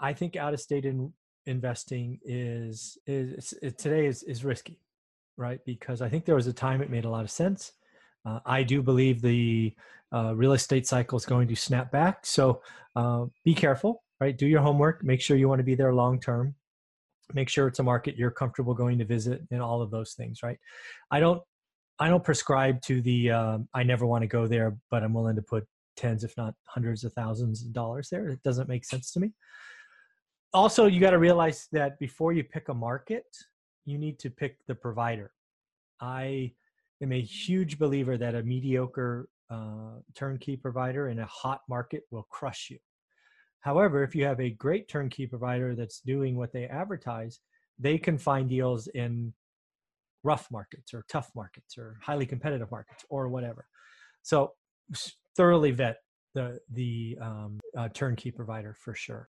I think out of state in, investing is is, is today is is risky, right? Because I think there was a time it made a lot of sense. Uh, I do believe the uh, real estate cycle is going to snap back. So uh, be careful, right? Do your homework. Make sure you want to be there long term. Make sure it's a market you're comfortable going to visit, and all of those things, right? I don't, I don't prescribe to the um, I never want to go there, but I'm willing to put tens, if not hundreds of thousands of dollars there. It doesn't make sense to me. Also, you got to realize that before you pick a market, you need to pick the provider. I am a huge believer that a mediocre uh, turnkey provider in a hot market will crush you. However, if you have a great turnkey provider that's doing what they advertise, they can find deals in rough markets or tough markets or highly competitive markets or whatever. So thoroughly vet the the um, uh, turnkey provider for sure.